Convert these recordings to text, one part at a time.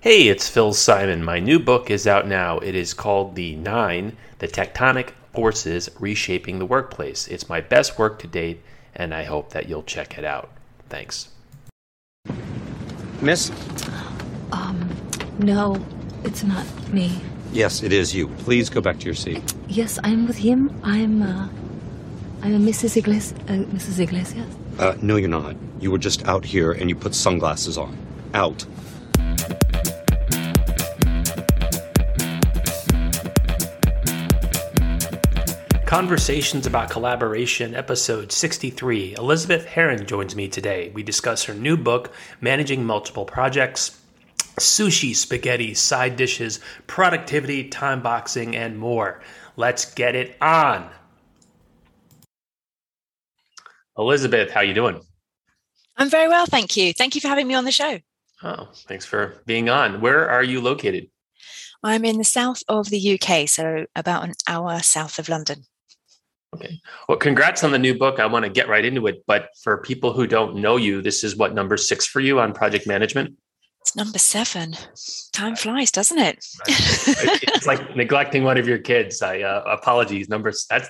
Hey, it's Phil Simon. My new book is out now. It is called The Nine The Tectonic Forces Reshaping the Workplace. It's my best work to date, and I hope that you'll check it out. Thanks. Miss? Um, no, it's not me. Yes, it is you. Please go back to your seat. Yes, I'm with him. I'm, uh, I'm Mrs. Iglesias. Uh, Mrs. Iglesias. Uh, no, you're not. You were just out here and you put sunglasses on. Out. Conversations about Collaboration, episode 63. Elizabeth Harrin joins me today. We discuss her new book, Managing Multiple Projects, sushi, spaghetti, side dishes, productivity, time boxing, and more. Let's get it on. Elizabeth, how you doing? I'm very well, thank you. Thank you for having me on the show. Oh, thanks for being on. Where are you located? I'm in the south of the UK, so about an hour south of London. Okay. Well, congrats on the new book. I want to get right into it. But for people who don't know you, this is what number six for you on project management? It's number seven. Time flies, doesn't it? it's like neglecting one of your kids. I uh, apologies. Numbers. That's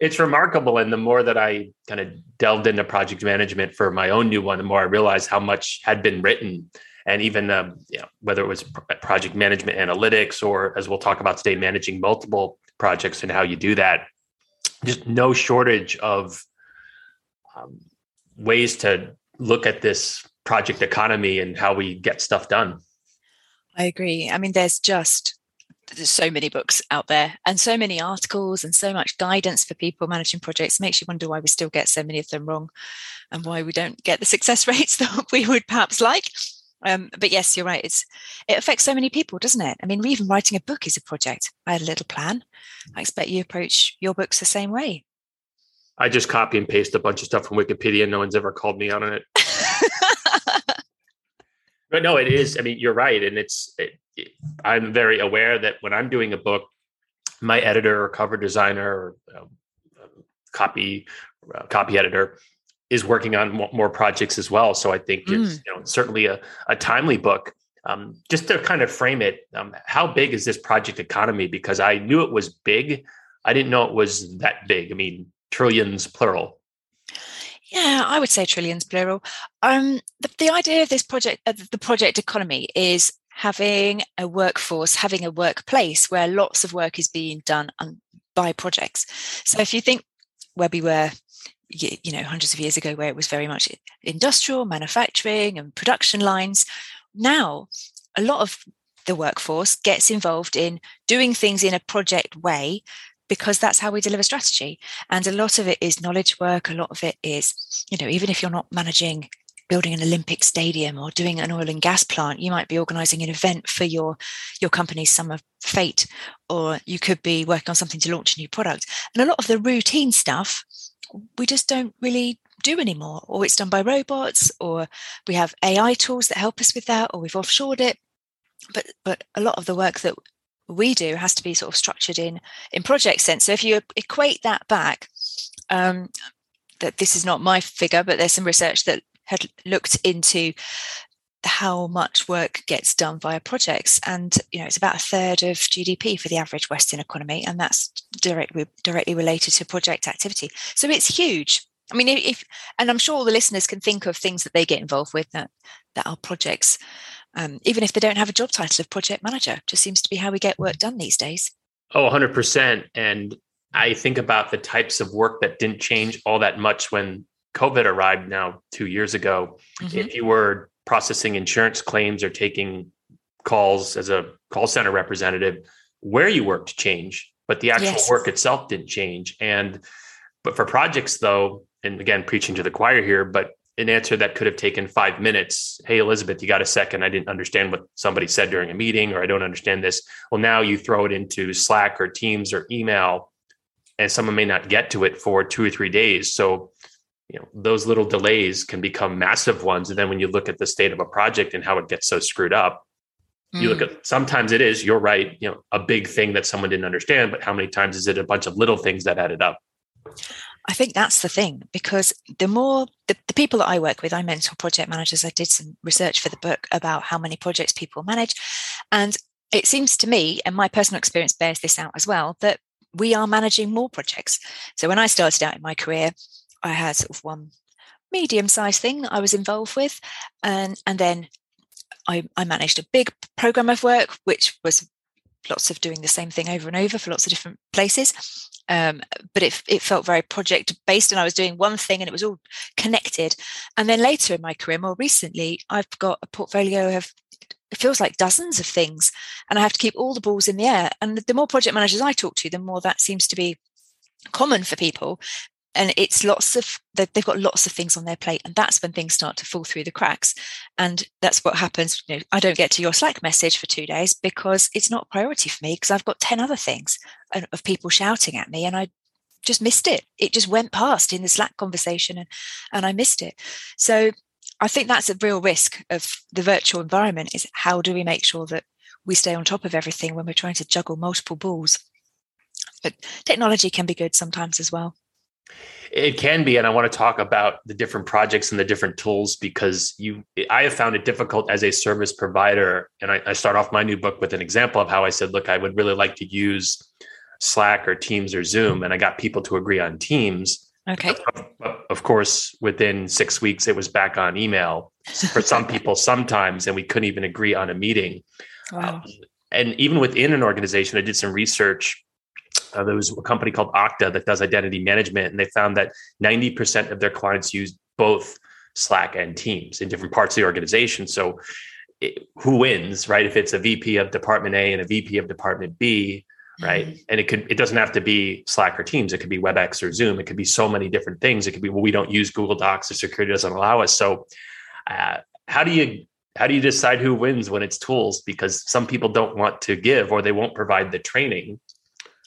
it's remarkable. And the more that I kind of delved into project management for my own new one, the more I realized how much had been written. And even um, you know, whether it was project management analytics or, as we'll talk about today, managing multiple projects and how you do that just no shortage of um, ways to look at this project economy and how we get stuff done. I agree. I mean, there's just there's so many books out there and so many articles and so much guidance for people managing projects it makes you wonder why we still get so many of them wrong and why we don't get the success rates that we would perhaps like um, but yes, you're right. It's it affects so many people, doesn't it? I mean, even writing a book is a project. I had a little plan. I expect you approach your books the same way. I just copy and paste a bunch of stuff from Wikipedia. No one's ever called me out on it. but no, it is. I mean, you're right, and it's. It, it, I'm very aware that when I'm doing a book, my editor or cover designer or um, copy uh, copy editor is working on more projects as well. So I think mm. it's you know, certainly a, a timely book. Um, just to kind of frame it, um, how big is this project economy? Because I knew it was big. I didn't know it was that big. I mean, trillions plural. Yeah, I would say trillions plural. Um, the, the idea of this project, uh, the project economy, is having a workforce, having a workplace where lots of work is being done on, by projects. So if you think where we were you know hundreds of years ago where it was very much industrial manufacturing and production lines now a lot of the workforce gets involved in doing things in a project way because that's how we deliver strategy. And a lot of it is knowledge work a lot of it is you know even if you're not managing building an olympic stadium or doing an oil and gas plant you might be organizing an event for your your company's summer fete or you could be working on something to launch a new product. And a lot of the routine stuff we just don't really do anymore, or it's done by robots, or we have AI tools that help us with that, or we've offshored it. But but a lot of the work that we do has to be sort of structured in in project sense. So if you equate that back, um, that this is not my figure, but there's some research that had looked into how much work gets done via projects. And you know it's about a third of gdp for the average western economy and that's directly directly related to project activity. So it's huge. I mean if and i'm sure all the listeners can think of things that they get involved with that that are projects um, even if they don't have a job title of project manager. Just seems to be how we get work done these days. Oh 100% and i think about the types of work that didn't change all that much when covid arrived now two years ago. Mm-hmm. if you were processing insurance claims or taking calls as a call center representative where you worked change but the actual yes. work itself didn't change. And but for projects though and again preaching to the choir here but an answer that could have taken five minutes hey elizabeth you got a second. I didn't understand what somebody said during a meeting or i don't understand this. Well now you throw it into slack or teams or email and someone may not get to it for two or three days. So you know those little delays can become massive ones and then when you look at the state of a project and how it gets so screwed up mm. you look mm. at sometimes it is you're right you know a big thing that someone didn't understand but how many times is it a bunch of little things that added up I think that's the thing because the more the, the, people that I work with, I mentor project managers. I did some research for the book about how many projects people manage. And it seems to me, and my personal experience bears this out as well, that we are managing more projects. So when I started out in my career, I had sort of one medium sized thing that I was involved with. And, and then I, I managed a big program of work, which was lots of doing the same thing over and over for lots of different places. Um, but it, it felt very project based, and I was doing one thing and it was all connected. And then later in my career, more recently, I've got a portfolio of it feels like dozens of things, and I have to keep all the balls in the air. And the more project managers I talk to, the more that seems to be common for people and it's lots of they've got lots of things on their plate and that's when things start to fall through the cracks. And that's what happens you know, i don't get to your slack message for two days because it's not a priority for me because i've got 10 other things of people shouting at me and i just missed it. It just went past in the slack conversation and, and i missed it. So i think that's a real risk of the virtual environment is how do we make sure that we stay on top of everything when we're trying to juggle multiple balls? But technology can be good sometimes as well it can be, and I want to talk about the different projects and the different tools because you, I have found it difficult as a service provider. And I, I start off my new book with an example of how I said, look, I would really like to use Slack or Teams or Zoom, and I got people to agree on Teams. Okay. Of course, within six weeks, it was back on email for some people sometimes, and we couldn't even agree on a meeting. Wow. Um, and even within an organization, I did some research uh, there was a company called Okta that does identity management, and they found that 90% of their clients use both Slack and Teams in different parts of the organization. So, it, who wins, right? If it's a VP of Department A and a VP of Department B, right? Mm-hmm. And it could it doesn't have to be Slack or Teams. It could be WebEx or Zoom. It could be so many different things. It could be well, we don't use Google Docs. The security doesn't allow us. So, uh, how do you how do you decide who wins when it's tools? Because some people don't want to give or they won't provide the training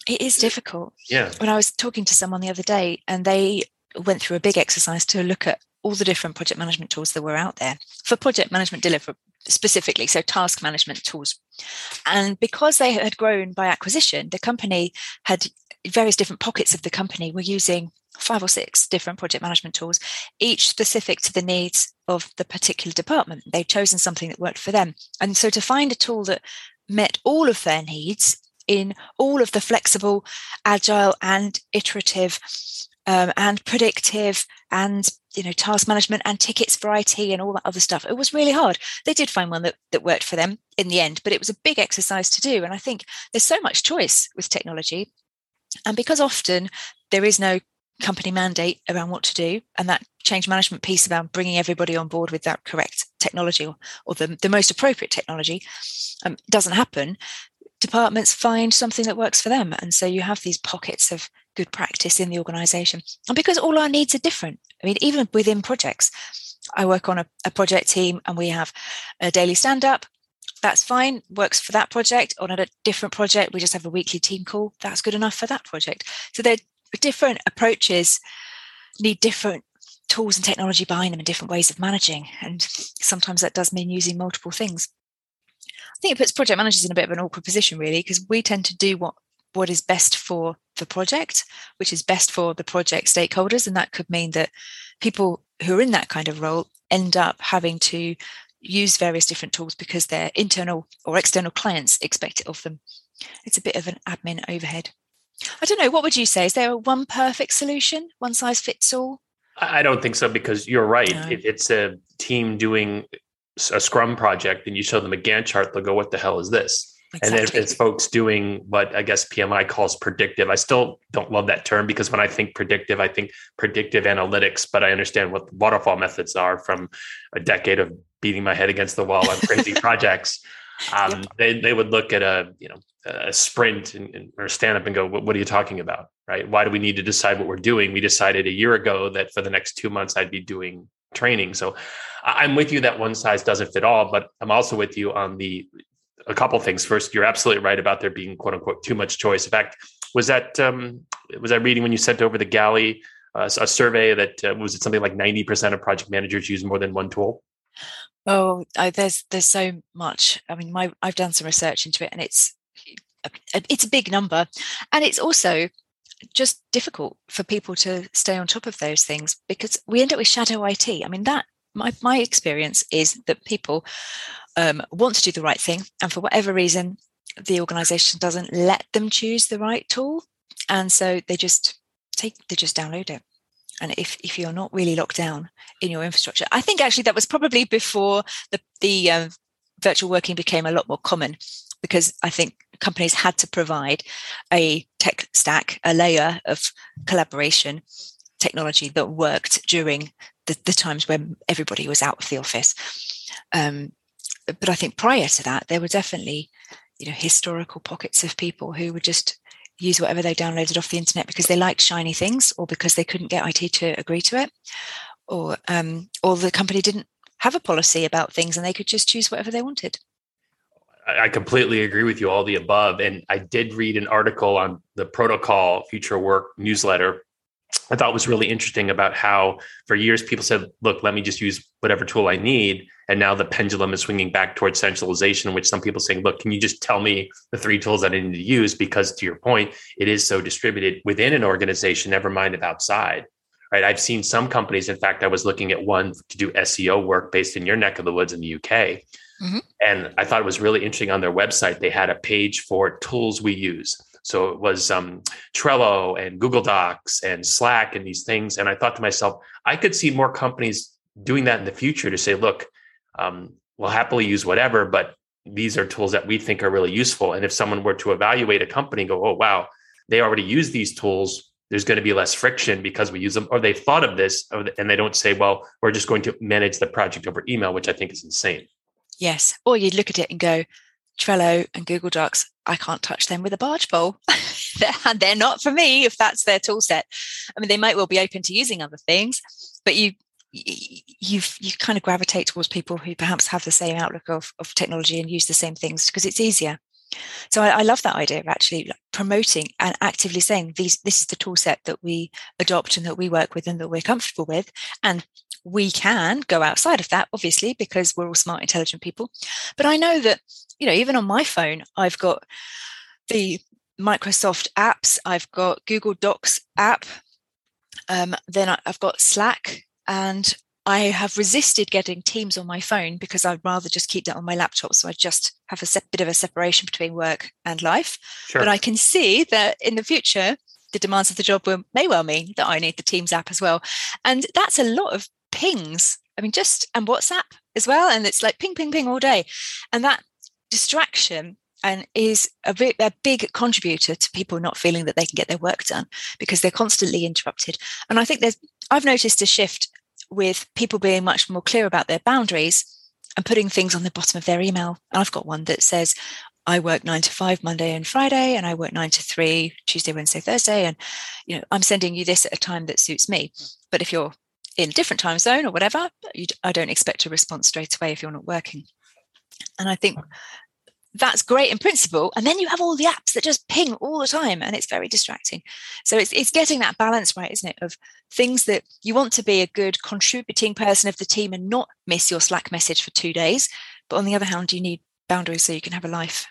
it is difficult. Yeah. When I was talking to someone the other day and they went through a big exercise to look at all the different project management tools that were out there for project management delivery specifically, so task management tools. And because they had grown by acquisition, the company had various different pockets of the company were using five or six different project management tools, each specific to the needs of the particular department. They'd chosen something that worked for them. And so to find a tool that met all of their needs in all of the flexible, agile, and iterative um, and predictive and you know task management and tickets for IT and all that other stuff. It was really hard. They did find one that, that worked for them in the end, but it was a big exercise to do. And I think there's so much choice with technology. And because often there is no company mandate around what to do and that change management piece about bringing everybody on board with that correct technology or, or the, the most appropriate technology um, doesn't happen departments find something that works for them. And so you have these pockets of good practice in the organization. And because all our needs are different, I mean, even within projects, I work on a, a project team and we have a daily stand up. That's fine, works for that project. On a different project, we just have a weekly team call. That's good enough for that project. So they're different approaches, need different tools and technology behind them and different ways of managing. And sometimes that does mean using multiple things. I think it puts project managers in a bit of an awkward position, really, because we tend to do what what is best for the project, which is best for the project stakeholders, and that could mean that people who are in that kind of role end up having to use various different tools because their internal or external clients expect it of them. It's a bit of an admin overhead. I don't know. What would you say? Is there a one perfect solution, one size fits all? I don't think so because you're right. No. It, it's a team doing a Scrum project and you show them a Gantt chart, they'll go, "What the hell is this?" Exactly. And then if it's folks doing what I guess PMI calls predictive, I still don't love that term because when I think predictive, I think predictive analytics, but I understand what waterfall methods are from a decade of beating my head against the wall on crazy projects. Um, yep. they, they would look at a, you know, a sprint and, and, or stand up and go, what, what are you talking about? Right. Why do we need to decide what we're doing? We decided a year ago that for the next two months, I'd be doing training. So I'm with you that one size doesn't fit all, but I'm also with you on the a couple things. First, you're absolutely right about there being quote unquote too much choice. In fact, was that um, was I reading when you sent over the galley uh, a survey that uh, was it something like 90% of project managers use more than one tool? Oh, I, there's there's so much. I mean, my I've done some research into it, and it's it's a big number, and it's also just difficult for people to stay on top of those things because we end up with shadow IT. I mean, that my my experience is that people um, want to do the right thing, and for whatever reason, the organization doesn't let them choose the right tool, and so they just take they just download it. And if if you're not really locked down in your infrastructure, I think actually that was probably before the the um, virtual working became a lot more common because I think companies had to provide a tech stack, a layer of collaboration technology that worked during the, the times when everybody was out of the office. Um, but I think prior to that, there were definitely, you know, historical pockets of people who would just use whatever they downloaded off the internet because they liked shiny things or because they couldn't get IT to agree to it, or um, or the company didn't have a policy about things and they could just choose whatever they wanted. I completely agree with you, all the above. And I did read an article on the Protocol Future Work newsletter. I thought was really interesting about how for years people said, look, let me just use whatever tool I need. And now the pendulum is swinging back towards centralization, which some people saying, look, can you just tell me the three tools that I need to use? Because to your point, it is so distributed within an organization, never mind of outside right? I've seen some companies. In fact, I was looking at one to do SEO work based in your neck of the woods in the UK. Mm-hmm. And I thought it was really interesting on their website. They had a page for tools we use. So it was um, Trello and Google Docs and Slack and these things. And I thought to myself, I could see more companies doing that in the future to say, look, um, we'll happily use whatever, but these are tools that we think are really useful. And if someone were to evaluate a company and go, oh, wow, they already use these tools, there's going to be less friction because we use them, or they thought of this and they don't say, well, we're just going to manage the project over email, which I think is insane. Yes. Or you'd look at it and go, Trello and Google Docs, I can't touch them with a barge pole. they're, they're not for me if that's their tool set. I mean, they might well be open to using other things, but you you you kind of gravitate towards people who perhaps have the same outlook of, of technology and use the same things because it's easier. So I, I, love that idea of actually promoting and actively saying these this is the tool set that we adopt and that we work with and that we're comfortable with. And we can go outside of that, obviously, because we're all smart, intelligent people. But I know that, you know, even on my phone, I've got the Microsoft apps, I've got Google Docs app, um, then I've got Slack, and I have resisted getting Teams on my phone because I'd rather just keep that on my laptop. So I just have a se- bit of a separation between work and life. Sure. But I can see that in the future, the demands of the job will, may well mean that I need the Teams app as well. And that's a lot of pings. I mean, just and WhatsApp as well. And it's like ping, ping, ping all day. And that distraction and is a, bit, a big contributor to people not feeling that they can get their work done because they're constantly interrupted. And I think there's I've noticed a shift with people being much more clear about their boundaries and putting things on the bottom of their email. And I've got one that says, I work nine to five Monday and Friday, and I work nine to three Tuesday, Wednesday, Thursday. And, you know, I'm sending you this at a time that suits me. But if you're in a different time zone or whatever, I don't expect a response straight away if you're not working. And I think that's great in principle. And then you have all the apps that just ping all the time and it's very distracting. So it's, it's getting that balance right, isn't it? Of things that you want to be a good contributing person of the team and not miss your Slack message for two days. But on the other hand, you need boundaries so you can have a life.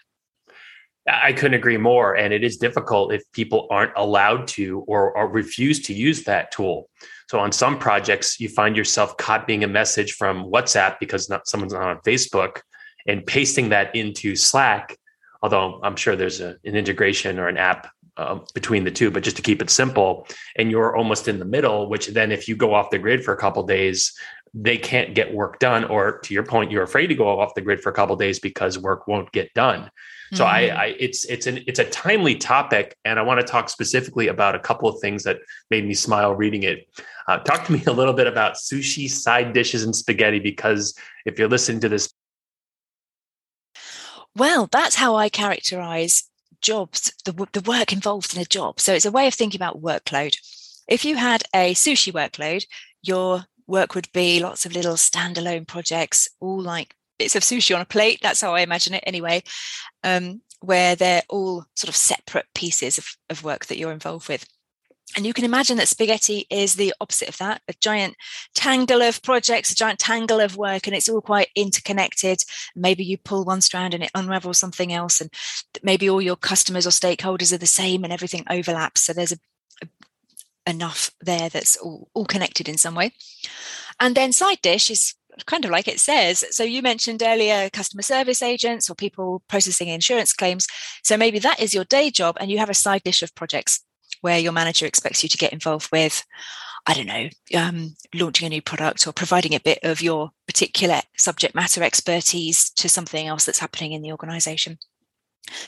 I couldn't agree more. And it is difficult if people aren't allowed to or, or refuse to use that tool. So on some projects, you find yourself copying a message from WhatsApp because not someone's not on Facebook and pasting that into Slack. Although I'm sure there's a, an integration or an app uh, between the two, but just to keep it simple, and you're almost in the middle. Which then, if you go off the grid for a couple days, they can't get work done. Or to your point, you're afraid to go off the grid for a couple days because work won't get done. So mm-hmm. I, I, it's it's an it's a timely topic, and I want to talk specifically about a couple of things that made me smile reading it. Uh, talk to me a little bit about sushi, side dishes, and spaghetti, because if you're listening to this well, that's how I characterize jobs, the, the work involved in a job. So it's a way of thinking about workload. If you had a sushi workload, your work would be lots of little standalone projects, all like bits of sushi on a plate. That's how I imagine it anyway, um, where they're all sort of separate pieces of, of work that you're involved with. And you can imagine that spaghetti is the opposite of that a giant tangle of projects, a giant tangle of work, and it's all quite interconnected. Maybe you pull one strand and it unravels something else, and maybe all your customers or stakeholders are the same and everything overlaps. So there's a enough there that's all, all connected in some way. And then side dish is kind of like it says. So you mentioned earlier customer service agents or people processing insurance claims. So maybe that is your day job and you have a side dish of projects where your manager expects you to get involved with, I don't know, um, launching a new product or providing a bit of your particular subject matter expertise to something else that's happening in the organization.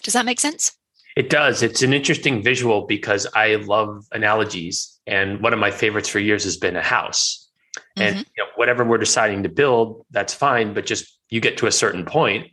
Does that make sense? It does. It's an interesting visual because I love analogies. And one of my favorites for years has been a house. And mm-hmm. you know, whatever we're deciding to build, that's fine. But just you get to a certain point,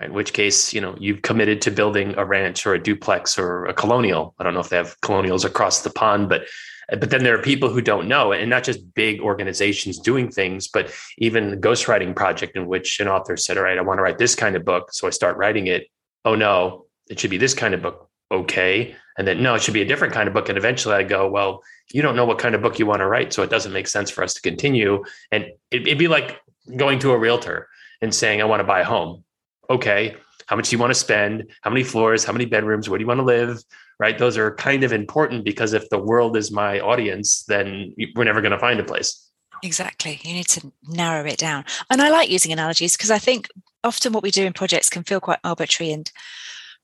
in which case, you know, you've committed to building a ranch or a duplex or a colonial. I don't know if they have colonials across the pond, but but then there are people who don't know, and not just big organizations doing things, but even the ghostwriting project in which an author said, All right, I want to write this kind of book. So I start writing it. Oh no, it should be this kind of book. Okay. And then no, it should be a different kind of book. And eventually I go, Well, you don't know what kind of book you want to write. So it doesn't make sense for us to continue. And it'd be like going to a realtor and saying, I want to buy a home. Okay. How much do you want to spend? How many floors? How many bedrooms? Where do you want to live? Right. Those are kind of important because if the world is my audience, then we're never going to find a place. Exactly. You need to narrow it down. And I like using analogies because I think often what we do in projects can feel quite arbitrary and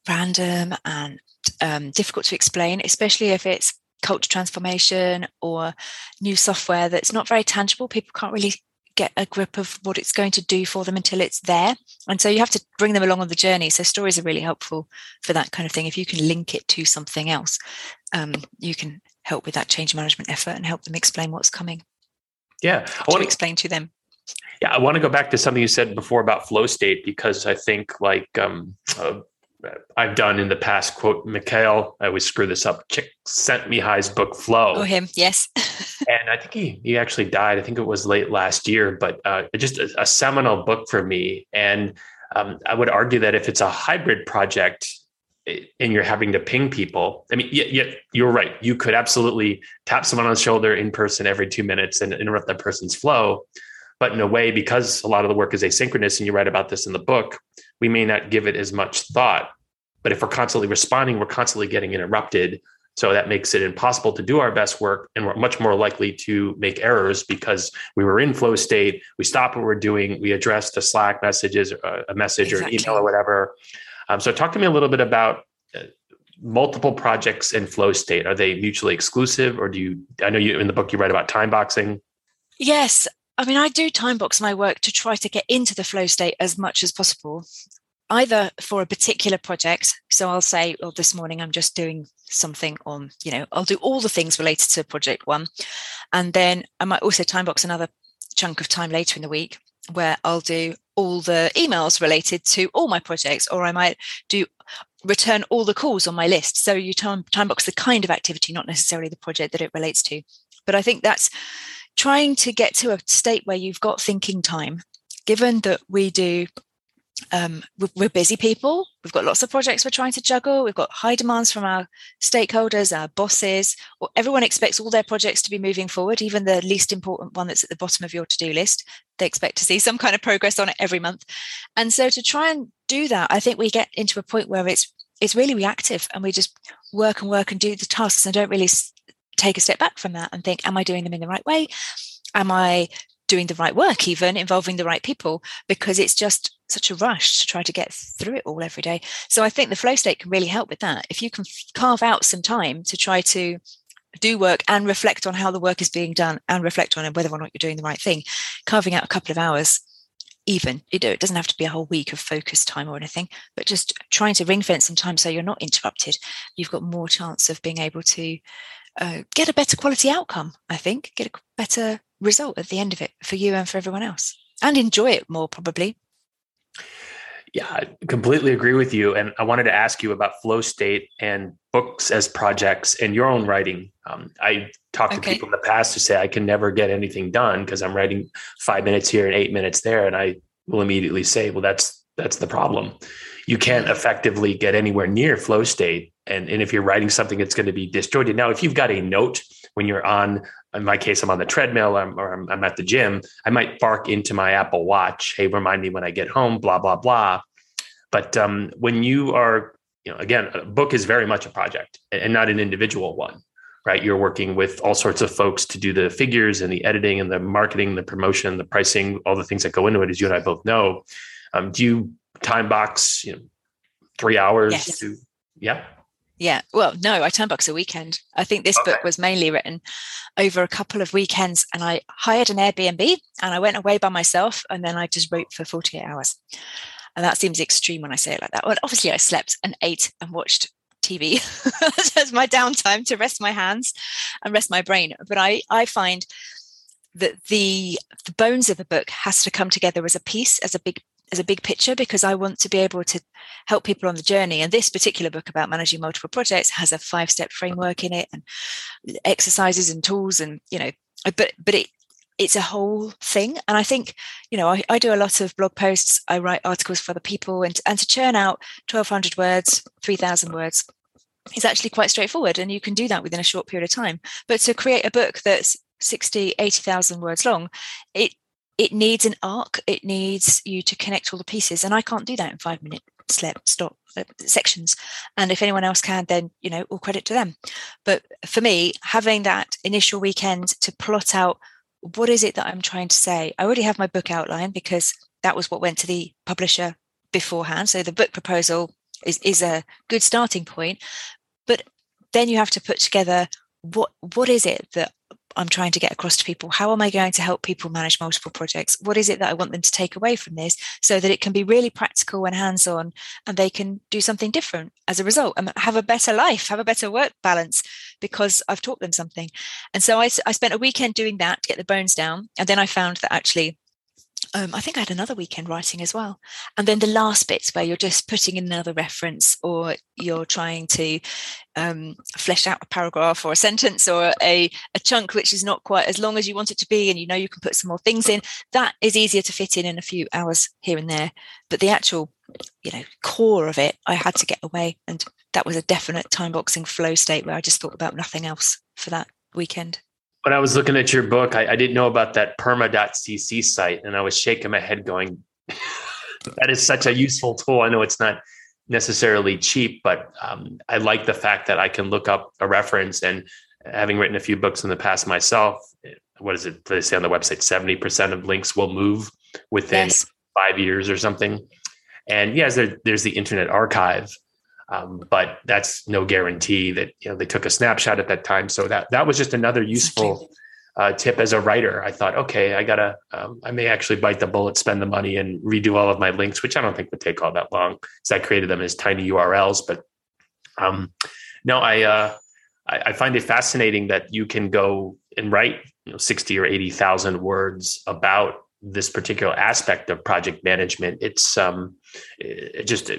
random and um, difficult to explain, especially if it's culture transformation or new software that's not very tangible. People can't really get a grip of what it's going to do for them until it's there. And so you have to bring them along on the journey. So stories are really helpful for that kind of thing. If you can link it to something else, um, you can help with that change management effort and help them explain what's coming. Yeah. I want to explain to them. Yeah, I want to go back to something you said before about flow state because I think like um, uh, I've done in the past. Quote Mikhail, I always screw this up. Chick Csikszentmihalyi's book Flow. Oh, him, yes. and I think he he actually died. I think it was late last year, but uh, just a, a, seminal book for me. And um, I would argue that if it's a hybrid project and you're having to ping people, I mean, yeah, yeah, you're right. You could absolutely tap someone on the shoulder in person every two minutes and interrupt that person's flow. But in a way, because a lot of the work is asynchronous, and you write about this in the book, we may not give it as much thought. But if we're constantly responding, we're constantly getting interrupted. So that makes it impossible to do our best work. And we're much more likely to make errors because we were in flow state. We stop what we're doing. We address the Slack messages, uh, a message exactly. or an email or whatever. Um, so talk to me a little bit about uh, multiple projects in flow state. Are they mutually exclusive or do you, I know you in the book you write about time boxing. Yes. I mean, I do time box my work to try to get into the flow state as much as possible, either for a particular project. So I'll say, well, this morning I'm just doing something on, you know, I'll do all the things related to project one. And then I might also time box another chunk of time later in the week where I'll do all the emails related to all my projects, or I might do return all the calls on my list. So you time, time box the kind of activity, not necessarily the project that it relates to. But I think that's trying to get to a state where you've got thinking time, given that we do um, we're busy people. We've got lots of projects we're trying to juggle. We've got high demands from our stakeholders, our bosses. Everyone expects all their projects to be moving forward, even the least important one that's at the bottom of your to do list. They expect to see some kind of progress on it every month. And so to try and do that, I think we get into a point where it's it's really reactive and we just work and work and do the tasks and don't really take a step back from that and think, am I doing them in the right way? Am I doing the right work, even involving the right people? Because it's just such a rush to try to get through it all every day. So I think the flow state can really help with that. If you can carve out some time to try to do work and reflect on how the work is being done and reflect on whether or not you're doing the right thing, carving out a couple of hours even you know it doesn't have to be a whole week of focus time or anything but just trying to ring fence some time so you're not interrupted you've got more chance of being able to uh, get a better quality outcome, I think, get a better result at the end of it for you and for everyone else, and enjoy it more probably. Yeah, I completely agree with you. And I wanted to ask you about flow state and books as projects and your own writing. Um, I talked okay. to people in the past who say I can never get anything done because I'm writing five minutes here and eight minutes there, and I will immediately say, "Well, that's that's the problem." You can't effectively get anywhere near flow state and, and if you're writing something that's going to be disjointed now if you've got a note when you're on in my case i'm on the treadmill or, I'm, or I'm, I'm at the gym i might bark into my apple watch hey remind me when i get home blah blah blah but um, when you are you know again a book is very much a project and not an individual one right? You're working with all sorts of folks to do the figures and the editing and the marketing, the promotion, the pricing, all the things that go into it, as you and I both know. Um, do you time box, you know, three hours Yes. to, yeah? Yeah. Well, no, I turn box a weekend. I think this Okay. book was mainly written over a couple of weekends and I hired an Airbnb and I went away by myself and then I just wrote for 48 hours. And that seems extreme when I say it like that. Well, obviously I slept and ate and watched TV as my downtime to rest my hands and rest my brain. But I, I find that the the bones of a book has to come together as a piece, as a big as a big picture, because I want to be able to help people on the journey. And this particular book about managing multiple projects has a five step framework in it and exercises and tools and you know but but it it's a whole thing. And i think you know I, I do a lot of blog posts. I write articles for other people and and to churn out 1200 words 3000 words is actually quite straightforward and you can do that within a short period of time. But to create a book that's 60 80000 words long it it needs an arc it needs you to connect all the pieces and i can't do that in five minute slip stop uh, sections. And if anyone else can then you know all credit to them. But for me having that initial weekend to plot out what is it that i'm trying to say i already have my book outline because that was what went to the publisher beforehand. So the book proposal is, is a good starting point. But then you have to put together what what is it that I'm trying to get across to people? How am I going to help people manage multiple projects? What is it that I want them to take away from this so that it can be really practical and hands on and they can do something different as a result and have a better life, have a better work balance because I've taught them something. And so I, I spent a weekend doing that to get the bones down. And then I found that actually um, I think I had another weekend writing as well. And then the last bits where you're just putting in another reference or you're trying to um, flesh out a paragraph or a sentence or a, a chunk which is not quite as long as you want it to be and you know you can put some more things in, that is easier to fit in in a few hours here and there. But the actual, you know, core of it, I had to get away. And that was a definite time boxing flow state where I just thought about nothing else for that weekend when I was looking at your book, I, I, didn't know about that perma.cc site, and I was shaking my head, going, "That is such a useful tool." I know it's not necessarily cheap, but um, I like the fact that I can look up a reference. And having written a few books in the past myself, what is it? They say on the website, seventy percent of links will move within yes. five years or something. And yes, there, there's the Internet Archive, um, but that's no guarantee that you know they took a snapshot at that time. So that that was just another useful uh, tip as a writer. I thought, okay, I gotta, um, I may actually bite the bullet, spend the money, and redo all of my links, which I don't think would take all that long, because I created them as tiny URLs. But um, no, I, uh, I I find it fascinating that you can go and write you know sixty or eighty thousand words about this particular aspect of project management. It's um, it just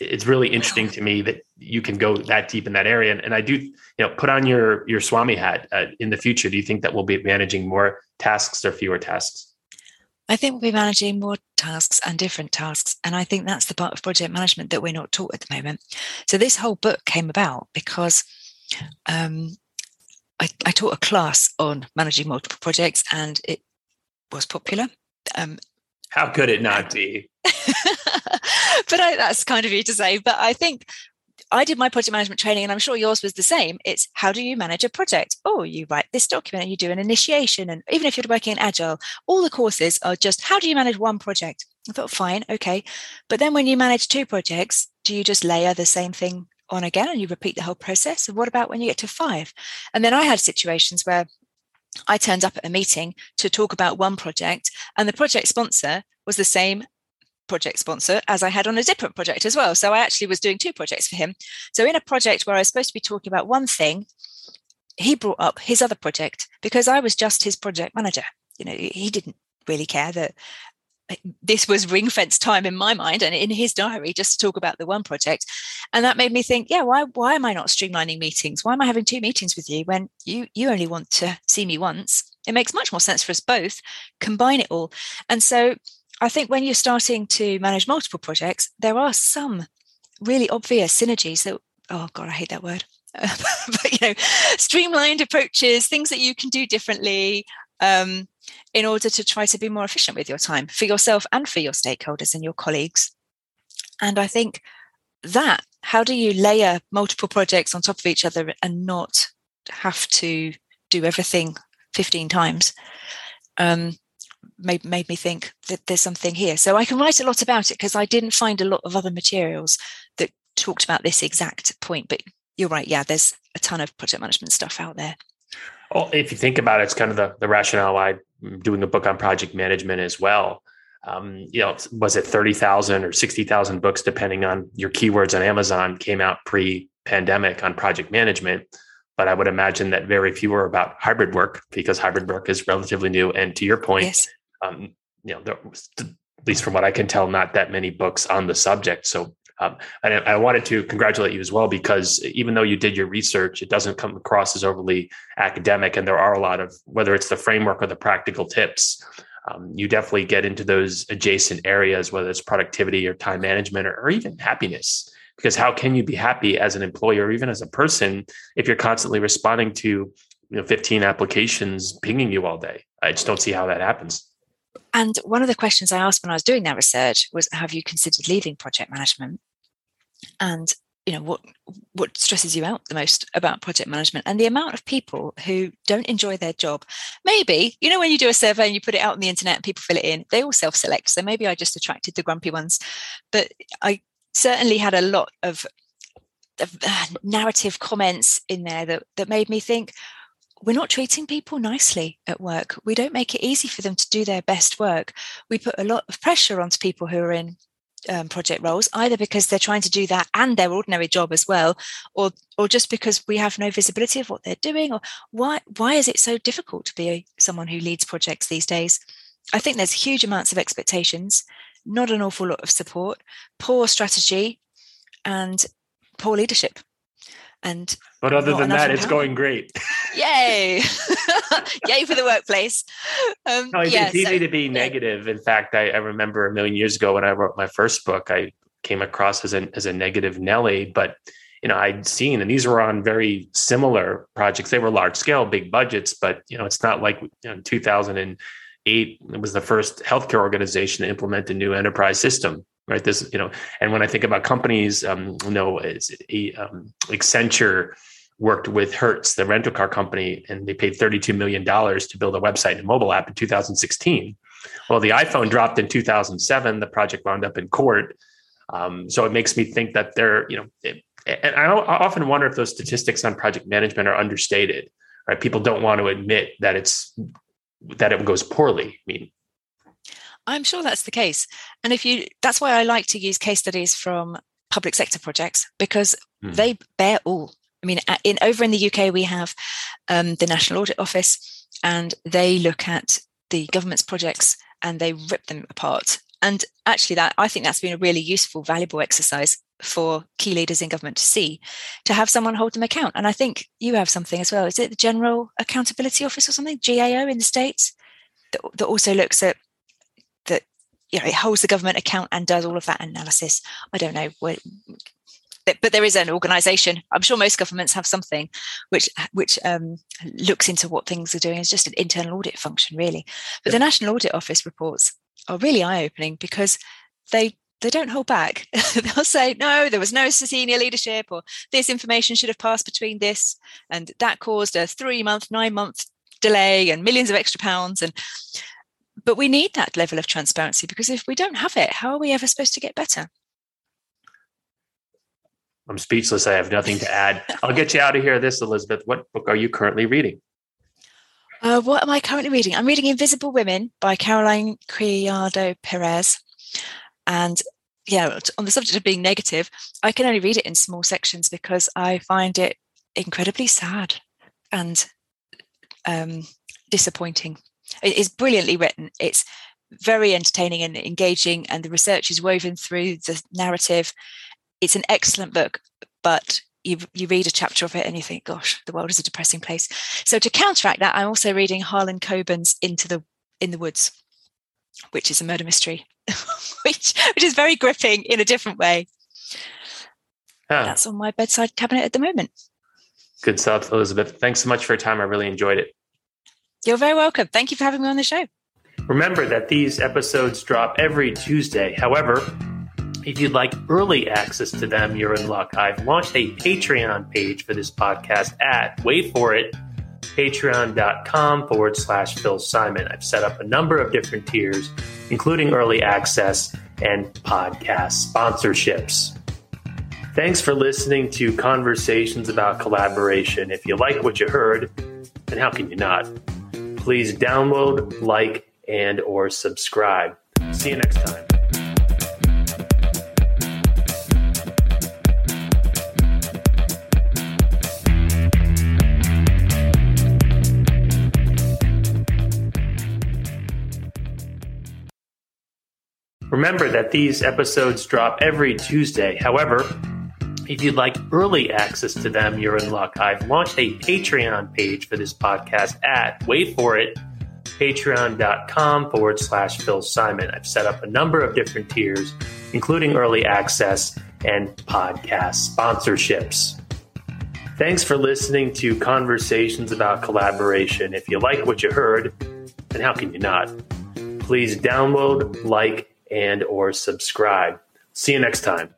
it's really interesting to me that you can go that deep in that area. And, and I do, you know, put on your your Swami hat uh, in the future. Do you think that we'll be managing more tasks or fewer tasks? I think we'll be managing more tasks and different tasks. And I think that's the part of project management that we're not taught at the moment. So this whole book came about because um, I, I taught a class on managing multiple projects and it was popular. Um, How could it not be? but I, that's kind of you to say. But I think I did my project management training, and I'm sure yours was the same. It's how do you manage a project? Oh, you write this document and you do an initiation. And even if you're working in Agile, all the courses are just how do you manage one project? I thought, fine, okay. But then when you manage two projects, do you just layer the same thing on again and you repeat the whole process? And what about when you get to five? And then I had situations where I turned up at a meeting to talk about one project, and the project sponsor was the same project sponsor as I had on a different project as well. So I actually was doing two projects for him. So in a project where I was supposed to be talking about one thing, he brought up his other project because I was just his project manager. You know, he didn't really care that eh, this was ring fence time in my mind and in his diary just to talk about the one project and that made me think yeah why why am i not streamlining meetings why am i having two meetings with you when you you only want to see me once it makes much more sense for us both combine it all and so I think when you're starting to manage multiple projects, there are some really obvious synergies that, oh God, I hate that word. but, you know, streamlined approaches, things that you can do differently um, in order to try to be more efficient with your time for yourself and for your stakeholders and your colleagues. And I think that, how do you layer multiple projects on top of each other and not have to do everything 15 times um, made, made me think that there's something here. So I can write a lot about it because I didn't find a lot of other materials that talked about this exact point. But you're right. Yeah, there's a ton of project management stuff out there. Well, if you think about it, it's kind of the, the rationale why I'm doing a book on project management as well. Um, you know, was it 30,000 or 60,000 books, depending on your keywords on Amazon, came out pre pandemic on project management. But I would imagine that very few are about hybrid work because hybrid work is relatively new. And to your point, yes. Um, you know, there, at least from what I can tell, not that many books on the subject. So um, and I wanted to congratulate you as well because even though you did your research, it doesn't come across as overly academic. And there are a lot of, whether it's the framework or the practical tips, um, you definitely get into those adjacent areas, whether it's productivity or time management or, or even happiness. Because how can you be happy as an employer, or even as a person, if you're constantly responding to you know 15 applications pinging you all day? I just don't see how that happens. And one of the questions I asked when I was doing that research was, "Have you considered leaving project management?" and you know what what stresses you out the most about project management? And the amount of people who don't enjoy their job. Maybe you know when you do a survey and you put it out on the internet and people fill it in they all self-select. So maybe i just attracted the grumpy ones. But i certainly had a lot of, of uh, narrative comments in there that that made me think we're not treating people nicely at work we don't make it easy for them to do their best work we put a lot of pressure onto people who are in um, project roles, either because they're trying to do that and their ordinary job as well, or or just because we have no visibility of what they're doing, or why why is it so difficult to be a, someone who leads projects these days? I think there's huge amounts of expectations, not an awful lot of support, poor strategy, and poor leadership. And but other than that, it's going great. Yay! Yay for the workplace. Um, no, it's, yeah, it's easy so, to be negative. In fact, I, I, remember a million years ago when I wrote my first book, I came across as a as a negative Nelly, but you know I'd seen, and these were on very similar projects. They were large scale, big budgets, but you know it's not like you know, in 2008 it was the first healthcare organization to implement a new enterprise system right? This you know and when i think about companies um you know it's um, accenture worked with hertz the rental car company and they paid 32 million dollars to build a website and a mobile app in 2016 well the iphone dropped in 2007 the project wound up in court. Um, so it makes me think that they're you know it, and I, I often wonder if those statistics on project management are understated right? People don't want to admit that it's that it goes poorly. I mean I'm sure that's the case. And if you, that's why I like to use case studies from public sector projects because mm. they bear all. I mean, in over in the UK, we have um, the National Audit Office, and they look at the government's projects and they rip them apart. And actually, that I think that's been a really useful, valuable exercise for key leaders in government to see, to have someone hold them account. And I think you have something as well. Is it the General Accountability Office or something, GAO in the states, that, that also looks at that you know it holds the government account and does all of that analysis. I don't know but there is an organization. I'm sure most governments have something which which um, looks into what things are doing. It's just an internal audit function really. But the national audit office reports are really eye-opening because they they don't hold back. They'll say no there was no senior leadership or this information should have passed between this and that caused a three month nine month delay and millions of extra pounds. And but we need that level of transparency because if we don't have it, how are we ever supposed to get better? I'm speechless. I have nothing to add. I'll get you out of here. This, Elizabeth. What book are you currently reading? Uh, what am I currently reading? I'm reading Invisible Women by Caroline Criado Perez. And yeah, on the subject of being negative, I can only read it in small sections because I find it incredibly sad and um, disappointing. It is brilliantly written. It's very entertaining and engaging, and the research is woven through the narrative. It's an excellent book, but you you read a chapter of it and you think, "Gosh, the world is a depressing place." So to counteract that, I'm also reading Harlan Coben's Into the in the Woods, which is a murder mystery, which which is very gripping in a different way. Huh. That's on my bedside cabinet at the moment. Good stuff, Elizabeth. Thanks so much for your time. I really enjoyed it. You're very welcome. Thank you for having me on the show. Remember that these episodes drop every Tuesday. However, If you'd like early access to them, you're in luck. I've launched a Patreon page for this podcast at, wait for it, patreon.com forward slash Phil Simon. I've set up a number of different tiers, including early access and podcast sponsorships. Thanks for listening to Conversations about Collaboration. If you like what you heard, and how can you not? Please download, like, and or subscribe. See you next time. Remember that these episodes drop every Tuesday. However, if you'd like early access to them, you're in luck. I've launched a Patreon page for this podcast at, wait for it, patreon.com forward slash Phil Simon. I've set up a number of different tiers, including early access and podcast sponsorships. Thanks for listening to Conversations about Collaboration. If you like what you heard, and how can you not? Please download, like, and or subscribe. See you next time.